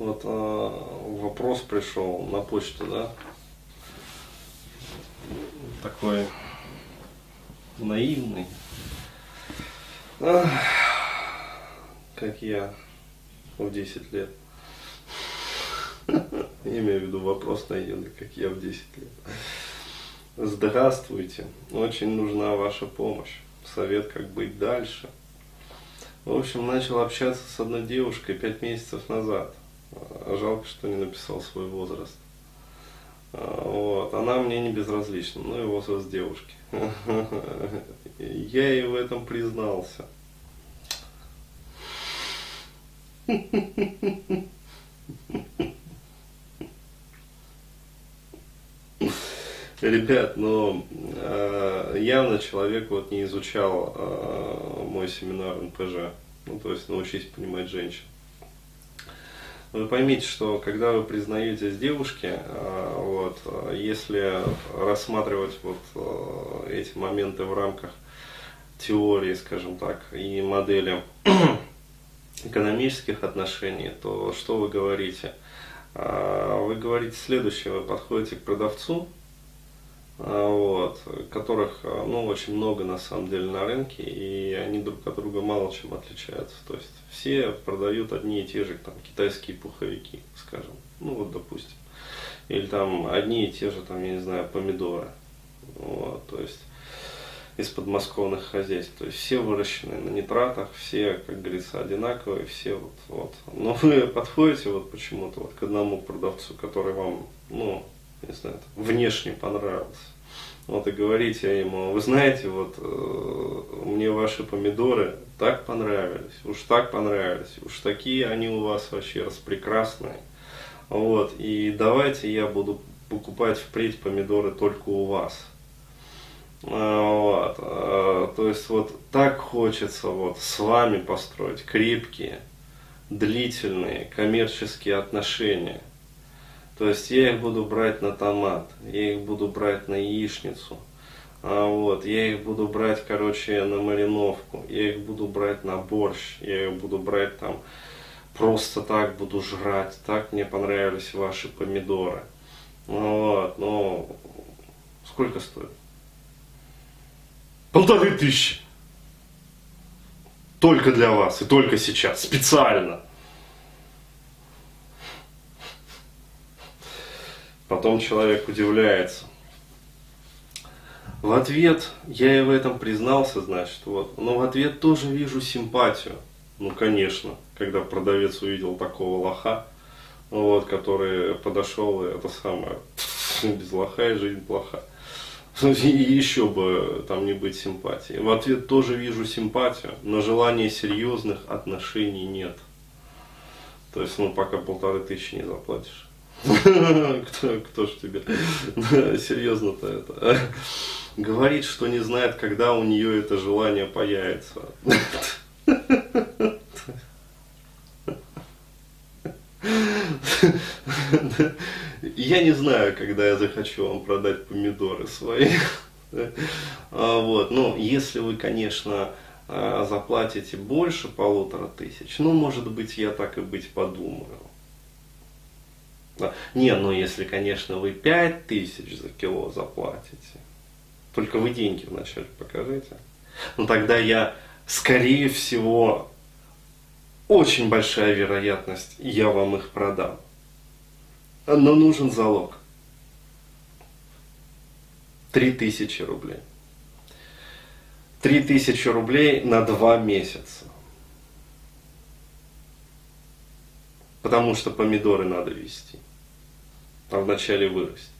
Вот э, вопрос пришел на почту, да? Такой наивный. Ах, как я в 10 лет. Имею в виду вопрос наивный, как я в 10 лет. Здравствуйте. Очень нужна ваша помощь. Совет, как быть дальше. В общем, начал общаться с одной девушкой пять месяцев назад. А жалко, что не написал свой возраст. А, вот. Она мне не безразлична, ну и возраст девушки. Я ей в этом признался. Ребят, ну э, явно человек вот не изучал э, мой семинар НПЖ. Ну, то есть научись понимать женщин. Вы поймите, что когда вы признаетесь девушке, э, вот, если рассматривать вот э, эти моменты в рамках теории, скажем так, и модели экономических отношений, то что вы говорите? Э, вы говорите следующее, вы подходите к продавцу, а, вот, которых а, ну, очень много на самом деле на рынке, и они друг от друга мало чем отличаются. То есть все продают одни и те же там, китайские пуховики, скажем, ну вот допустим. Или там одни и те же, там, я не знаю, помидоры. Вот, то есть из подмосковных хозяйств. То есть все выращены на нитратах, все, как говорится, одинаковые, все вот, вот. Но вы подходите вот почему-то вот к одному продавцу, который вам, ну, не знаю, внешне понравился. Вот и говорите ему, вы знаете, вот э, мне ваши помидоры так понравились, уж так понравились, уж такие они у вас вообще распрекрасные. Вот, и давайте я буду покупать впредь помидоры только у вас. А, вот, а, то есть вот так хочется вот с вами построить крепкие, длительные коммерческие отношения – то есть я их буду брать на томат, я их буду брать на яичницу, а вот, я их буду брать, короче, на мариновку, я их буду брать на борщ, я их буду брать там, просто так буду жрать, так мне понравились ваши помидоры. Вот, ну, сколько стоит? Полторы тысячи. Только для вас и только сейчас, специально. Потом человек удивляется. В ответ, я и в этом признался, значит, вот, но в ответ тоже вижу симпатию. Ну, конечно, когда продавец увидел такого лоха, вот, который подошел, и это самое, без лоха и жизнь плоха. И еще бы там не быть симпатии. В ответ тоже вижу симпатию, но желания серьезных отношений нет. То есть, ну, пока полторы тысячи не заплатишь. Кто, кто ж тебе серьезно-то это? Говорит, что не знает, когда у нее это желание появится. Я не знаю, когда я захочу вам продать помидоры свои. А, вот. Но если вы, конечно, а, заплатите больше полутора тысяч, ну, может быть, я так и быть подумаю. Не, ну если, конечно, вы 5 тысяч за кило заплатите, только вы деньги вначале покажите, ну тогда я, скорее всего, очень большая вероятность, я вам их продам. Но нужен залог. 3000 рублей. 3000 рублей на 2 месяца. Потому что помидоры надо вести а вначале вырастет.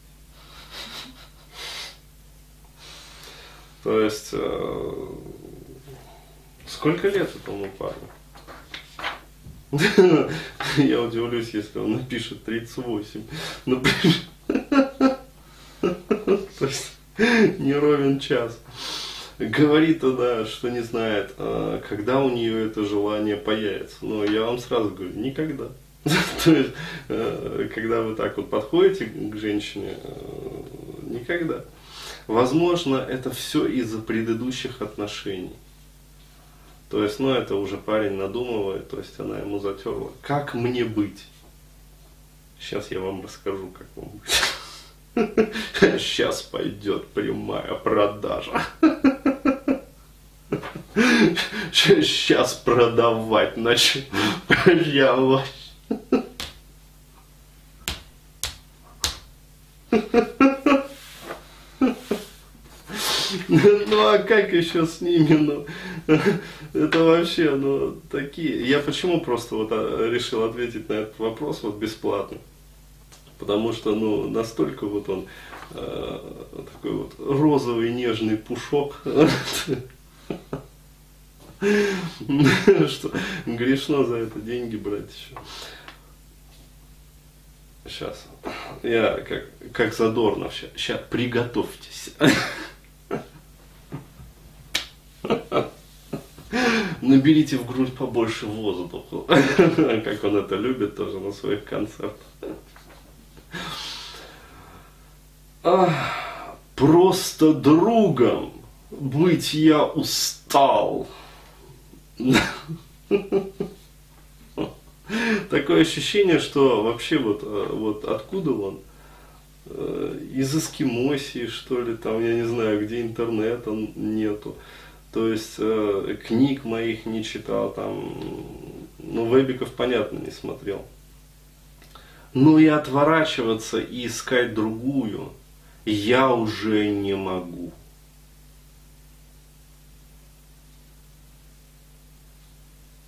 То есть, э, сколько лет этому парню? Я удивлюсь, если он напишет 38. Напишет. То есть, не ровен час. Говорит она, что не знает, а когда у нее это желание появится. Но я вам сразу говорю, никогда. То есть, э, когда вы так вот подходите к женщине, э, никогда. Возможно, это все из-за предыдущих отношений. То есть, ну, это уже парень надумывает, то есть она ему затерла. Как мне быть? Сейчас я вам расскажу, как вам будет. Сейчас пойдет прямая продажа. Сейчас продавать начну. Я вообще... Ну а как еще с ними, ну, это вообще, ну, такие, я почему просто вот а, решил ответить на этот вопрос вот бесплатно, потому что, ну, настолько вот он э, такой вот розовый нежный пушок, что грешно за это деньги брать еще. Сейчас. Я как, как Задорнов сейчас. Сейчас приготовьтесь. Наберите в грудь побольше воздуха. Как он это любит тоже на своих концертах. Просто другом быть я устал. Такое ощущение, что вообще вот, э, вот откуда он? Э, из Эскимосии, что ли, там, я не знаю, где интернета нету. То есть э, книг моих не читал, там, ну, вебиков, понятно, не смотрел. Но и отворачиваться и искать другую я уже не могу.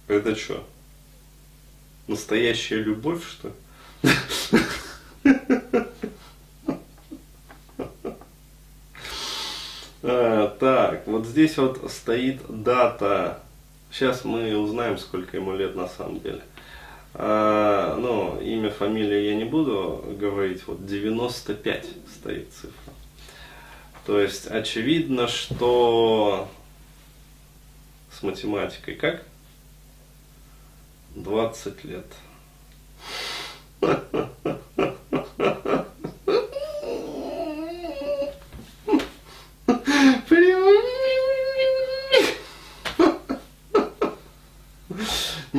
Это что? Настоящая любовь, что ли? Так, вот здесь вот стоит дата. Сейчас мы узнаем, сколько ему лет на самом деле. А, ну, имя, фамилия я не буду говорить. Вот 95 стоит цифра. То есть очевидно, что с математикой как? 20 лет.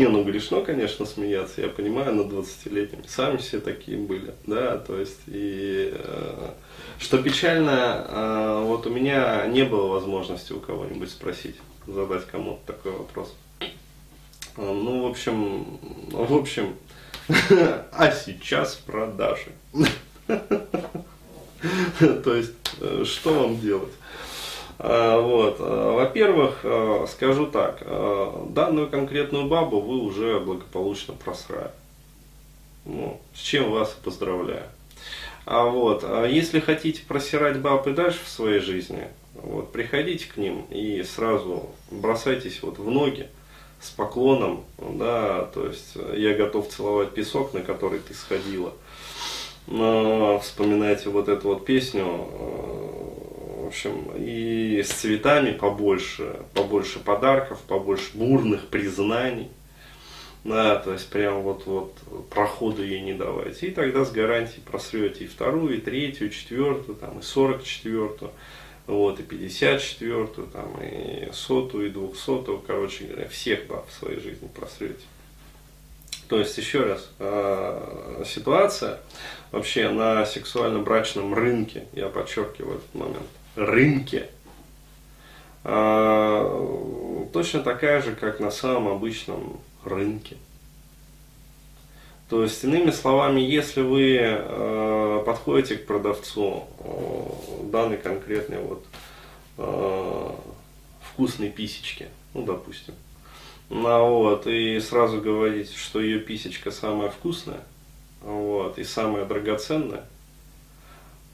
Не, ну грешно, конечно, смеяться, я понимаю, на 20-летнем. Сами все такие были, да, то есть, и э, что печально, э, вот у меня не было возможности у кого-нибудь спросить, задать кому-то такой вопрос. А, ну, в общем, в общем, а сейчас продажи. То есть, э, что вам делать? А, вот. А, во-первых, скажу так, данную конкретную бабу вы уже благополучно просрали. Ну, с чем вас поздравляю. А вот, если хотите просирать баб и дальше в своей жизни, вот, приходите к ним и сразу бросайтесь вот в ноги, с поклоном, да, то есть э, я готов целовать песок, на который ты сходила. Но вспоминайте вот эту вот песню, э, в общем, и с цветами побольше, побольше подарков, побольше бурных признаний. Да, то есть прям вот, вот проходу ей не давайте. И тогда с гарантией просрете и вторую, и третью, и четвертую, там, и сорок четвертую вот, и 54-ю, там, и сотую, и двухсотую, короче говоря, всех баб в своей жизни просрете. То есть, еще раз, э, ситуация вообще на сексуально-брачном рынке, я подчеркиваю этот момент, рынке, э, точно такая же, как на самом обычном рынке. То есть, иными словами, если вы э, подходите к продавцу э, данной конкретной вот вкусной писечки, ну, допустим, ну, вот, и сразу говорите, что ее писечка самая вкусная, вот, и самая драгоценная,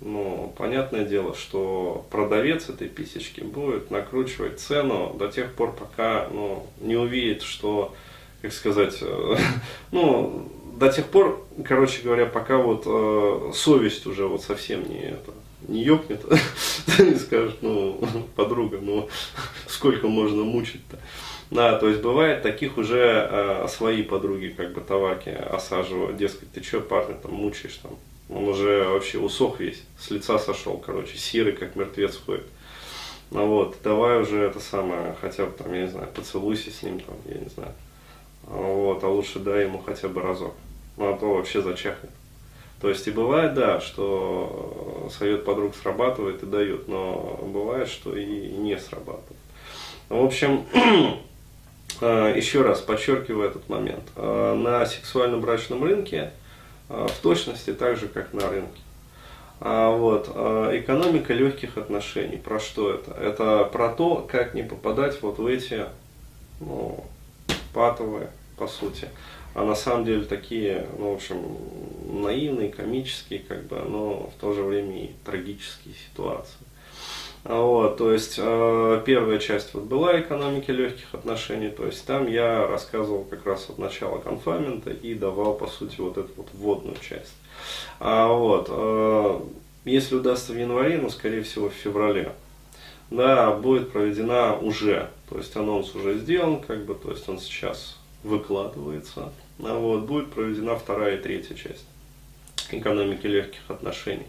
ну, понятное дело, что продавец этой писечки будет накручивать цену до тех пор, пока ну, не увидит, что, как сказать, э, ну, до тех пор, короче говоря, пока вот э, совесть уже вот совсем не это не ёкнет, и скажет, ну, подруга, ну, сколько можно мучить-то. Да, то есть бывает таких уже э, свои подруги, как бы товарки осаживают, дескать, ты что, парня, там, мучаешь, там, он уже вообще усох весь, с лица сошел, короче, серый, как мертвец ходит. Ну вот, давай уже это самое, хотя бы там, я не знаю, поцелуйся с ним, там, я не знаю. Вот, а лучше дай ему хотя бы разок ну а то вообще зачахнет. То есть и бывает, да, что совет подруг срабатывает и дает, но бывает, что и не срабатывает. В общем, э, еще раз подчеркиваю этот момент. Э, на сексуально-брачном рынке в точности так же, как на рынке. А вот, экономика легких отношений. Про что это? Это про то, как не попадать вот в эти ну, патовые, по сути, а на самом деле такие, ну, в общем, наивные, комические, как бы, но в то же время и трагические ситуации. Вот, то есть э, первая часть вот была экономики легких отношений, то есть там я рассказывал как раз от начала конфамента и давал по сути вот эту вот вводную часть. А вот, э, если удастся в январе, ну скорее всего в феврале, да, будет проведена уже, то есть анонс уже сделан, как бы, то есть он сейчас выкладывается, а вот, будет проведена вторая и третья часть экономики легких отношений.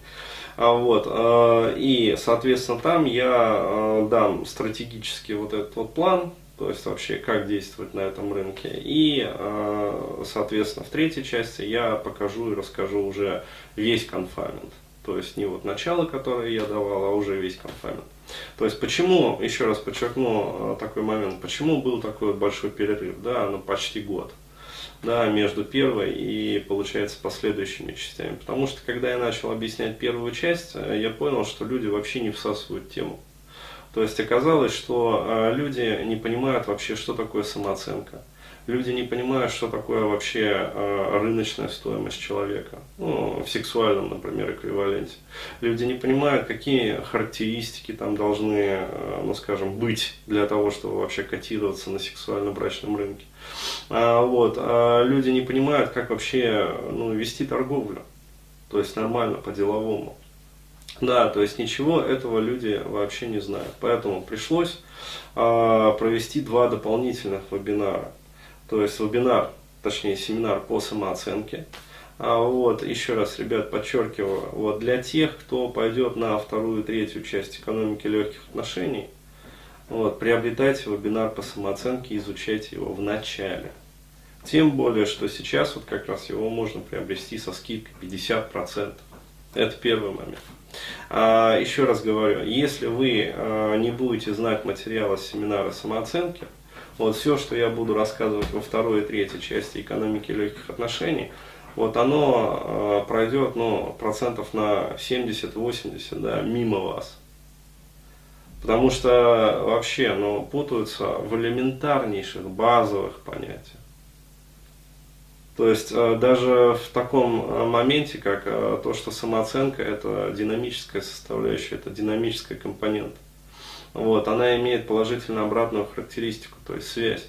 А вот, э, и, соответственно, там я э, дам стратегический вот этот вот план, то есть вообще как действовать на этом рынке. И, э, соответственно, в третьей части я покажу и расскажу уже весь конфамент. То есть не вот начало, которое я давал, а уже весь конфамент. То есть почему, еще раз подчеркну такой момент, почему был такой большой перерыв, да, ну почти год да, между первой и, получается, последующими частями. Потому что, когда я начал объяснять первую часть, э, я понял, что люди вообще не всасывают тему. То есть оказалось, что э, люди не понимают вообще, что такое самооценка люди не понимают, что такое вообще э, рыночная стоимость человека, ну, в сексуальном, например, эквиваленте. Люди не понимают, какие характеристики там должны, э, ну, скажем, быть для того, чтобы вообще котироваться на сексуально-брачном рынке. А, вот, а люди не понимают, как вообще ну, вести торговлю, то есть нормально, по-деловому. Да, то есть ничего этого люди вообще не знают. Поэтому пришлось э, провести два дополнительных вебинара то есть вебинар, точнее семинар по самооценке. А вот, еще раз, ребят, подчеркиваю, вот для тех, кто пойдет на вторую третью часть экономики легких отношений, вот, приобретайте вебинар по самооценке, изучайте его в начале. Тем более, что сейчас вот как раз его можно приобрести со скидкой 50%. Это первый момент. А, еще раз говорю, если вы а, не будете знать материала семинара самооценки, вот все, что я буду рассказывать во второй и третьей части экономики легких отношений, вот оно э, пройдет ну, процентов на 70-80 да, мимо вас. Потому что вообще ну, путаются в элементарнейших базовых понятиях. То есть э, даже в таком э, моменте, как э, то, что самооценка это динамическая составляющая, это динамическая компонента вот, она имеет положительно обратную характеристику, то есть связь.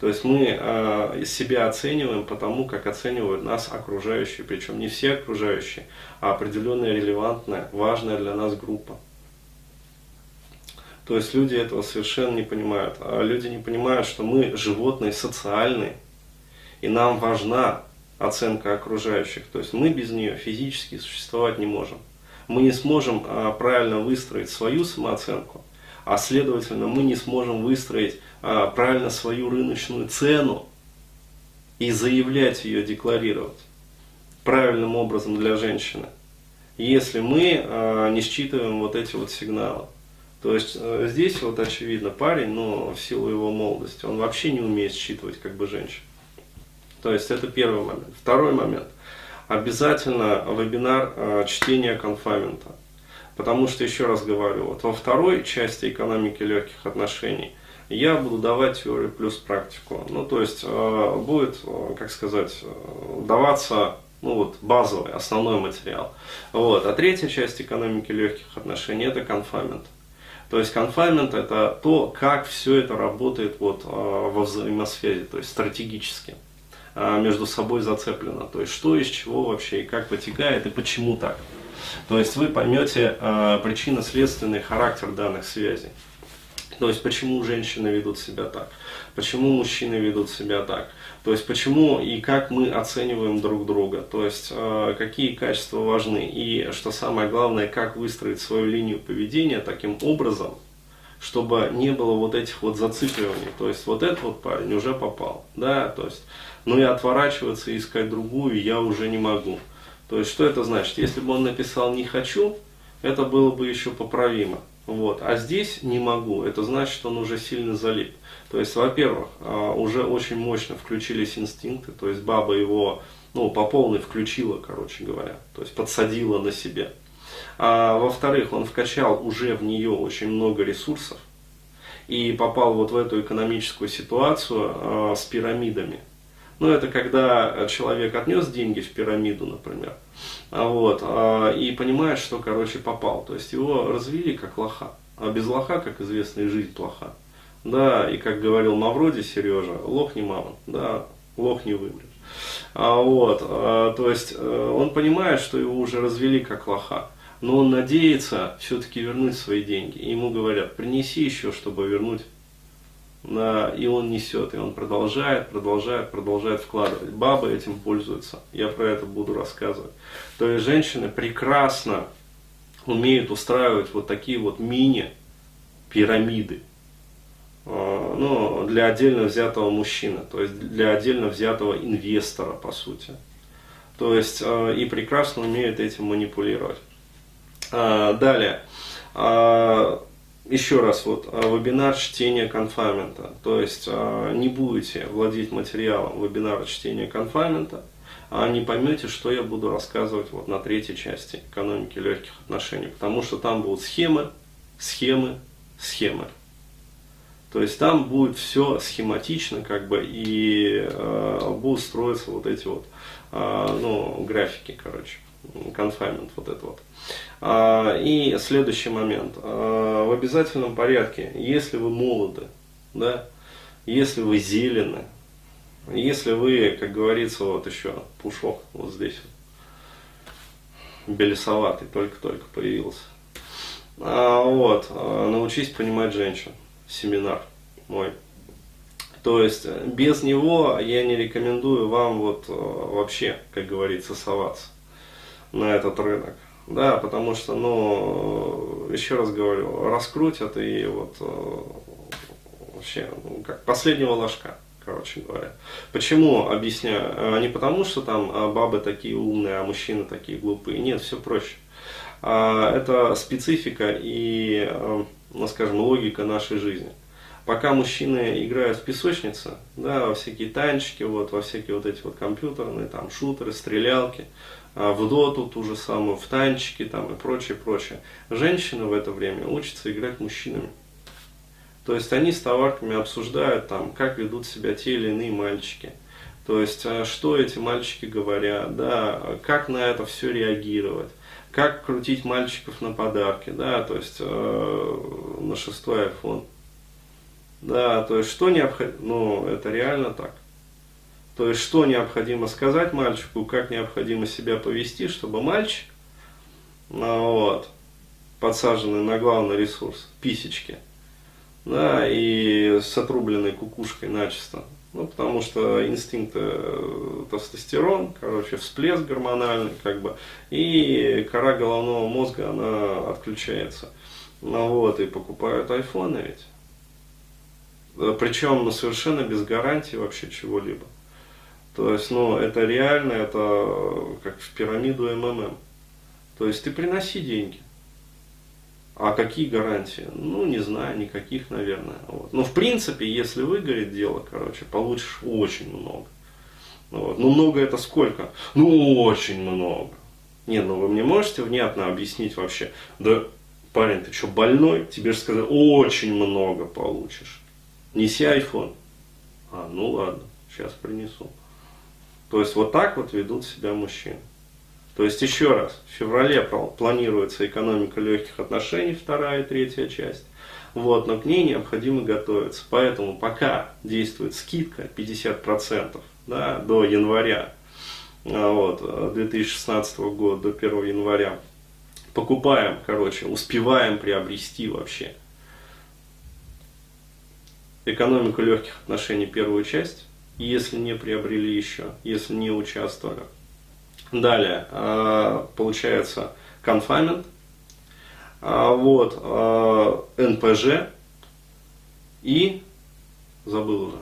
То есть мы э, себя оцениваем по тому, как оценивают нас окружающие, причем не все окружающие, а определенная релевантная, важная для нас группа. То есть люди этого совершенно не понимают. А люди не понимают, что мы животные социальные, и нам важна оценка окружающих. То есть мы без нее физически существовать не можем. Мы не сможем а, правильно выстроить свою самооценку, а следовательно мы не сможем выстроить а, правильно свою рыночную цену и заявлять ее, декларировать правильным образом для женщины, если мы а, не считываем вот эти вот сигналы. То есть а, здесь вот очевидно парень, но в силу его молодости, он вообще не умеет считывать как бы женщин. То есть это первый момент. Второй момент. Обязательно вебинар э, чтения конфамента. Потому что, еще раз говорю, вот во второй части экономики легких отношений я буду давать теорию плюс практику. Ну, то есть э, будет, э, как сказать, э, даваться ну вот базовый, основной материал. Вот. А третья часть экономики легких отношений это конфамент. То есть конфаймент это то, как все это работает вот, во взаимосвязи, то есть стратегически между собой зацеплено. То есть что из чего вообще и как вытекает и почему так. То есть вы поймете э, причинно-следственный характер данных связей. То есть почему женщины ведут себя так, почему мужчины ведут себя так, то есть почему и как мы оцениваем друг друга, то есть э, какие качества важны и что самое главное, как выстроить свою линию поведения таким образом, чтобы не было вот этих вот зацикливаний. То есть вот этот вот парень уже попал, да, то есть, ну и отворачиваться и искать другую я уже не могу. То есть, что это значит? Если бы он написал «не хочу», это было бы еще поправимо. Вот. А здесь не могу, это значит, что он уже сильно залип. То есть, во-первых, а, уже очень мощно включились инстинкты, то есть баба его ну, по полной включила, короче говоря, то есть подсадила на себя. А во-вторых, он вкачал уже в нее очень много ресурсов и попал вот в эту экономическую ситуацию э, с пирамидами. Ну, это когда человек отнес деньги в пирамиду, например, а вот, э, и понимает, что, короче, попал. То есть его развели как лоха. А без лоха, как известно, и жизнь плоха. Да, и как говорил Мавроди Сережа, лох не мамон, да, лох не вымрет. А, вот, а, то есть э, он понимает, что его уже развели как лоха, но он надеется все-таки вернуть свои деньги. И ему говорят, принеси еще, чтобы вернуть. И он несет, и он продолжает, продолжает, продолжает вкладывать. Бабы этим пользуются. Я про это буду рассказывать. То есть женщины прекрасно умеют устраивать вот такие вот мини-пирамиды Э, ну, для отдельно взятого мужчины, то есть для отдельно взятого инвестора, по сути. То есть э, и прекрасно умеет этим манипулировать. Э, далее. Еще раз, вот, вебинар чтения конфамента. То есть не будете владеть материалом вебинара чтения конфамента, а не поймете, что я буду рассказывать вот на третьей части экономики легких отношений. Потому что там будут схемы, схемы, схемы. То есть там будет все схематично, как бы, и э, будут строиться вот эти вот, э, ну, графики, короче, конфаймент вот это вот. А, и следующий момент. А, в обязательном порядке, если вы молоды, да, если вы зелены, если вы, как говорится, вот еще пушок вот здесь вот, белесоватый, только-только появился. А, вот, а, научись понимать женщин семинар мой. То есть без него я не рекомендую вам вот вообще, как говорится, соваться на этот рынок. Да, потому что, ну, еще раз говорю, раскрутят и вот э, вообще, ну, как последнего ложка, короче говоря. Почему, объясняю, не потому что там бабы такие умные, а мужчины такие глупые, нет, все проще. А, это специфика и ну, скажем, логика нашей жизни. Пока мужчины играют в песочнице, да, во всякие танчики, вот, во всякие вот эти вот компьютерные, там, шутеры, стрелялки, а в доту ту же самую, в танчики там и прочее, прочее. Женщины в это время учатся играть мужчинами. То есть они с товарками обсуждают там, как ведут себя те или иные мальчики. То есть, а что эти мальчики говорят, да, как на это все реагировать как крутить мальчиков на подарки, да, то есть э, на шестой iPhone. Да, то есть что необходимо, ну, это реально так. То есть что необходимо сказать мальчику, как необходимо себя повести, чтобы мальчик, ну, вот, подсаженный на главный ресурс, писечки, да, и с отрубленной кукушкой начисто, ну, потому что инстинкт э, тестостерон, короче, всплеск гормональный, как бы, и кора головного мозга, она отключается. Ну вот, и покупают айфоны ведь. Причем ну, совершенно без гарантии вообще чего-либо. То есть, ну, это реально, это как в пирамиду МММ. То есть, ты приноси деньги. А какие гарантии? Ну, не знаю, никаких, наверное. Вот. Но в принципе, если выгорит дело, короче, получишь очень много. Вот. Ну, много это сколько? Ну, очень много. Нет, ну вы мне можете внятно объяснить вообще, да, парень, ты что, больной? Тебе же сказали, очень много получишь. Неси iPhone. А, ну ладно, сейчас принесу. То есть вот так вот ведут себя мужчины. То есть еще раз, в феврале планируется экономика легких отношений, вторая и третья часть. Вот, но к ней необходимо готовиться. Поэтому пока действует скидка 50% да, до января а, вот, 2016 года, до 1 января, покупаем, короче, успеваем приобрести вообще экономику легких отношений первую часть, если не приобрели еще, если не участвовали. Далее, а, получается, конфаймент, а, вот, а, НПЖ и, забыл уже.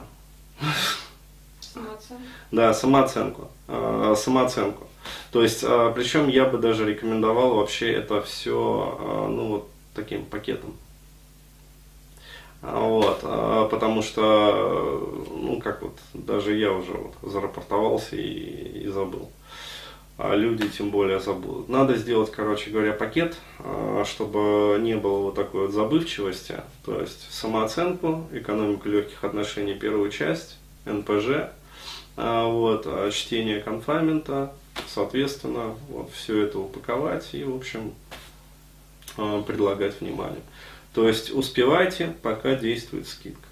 Самооценку. Да, самооценку. Самооценку. То есть, причем я бы даже рекомендовал вообще это все, ну, вот таким пакетом. Вот, потому что, ну, как вот, даже я уже вот зарапортовался и, и забыл. А люди тем более забудут. Надо сделать, короче говоря, пакет, чтобы не было вот такой вот забывчивости. То есть самооценку, экономику легких отношений, первую часть, НПЖ, вот, чтение конфамента, соответственно, вот все это упаковать и, в общем, предлагать внимание. То есть успевайте, пока действует скидка.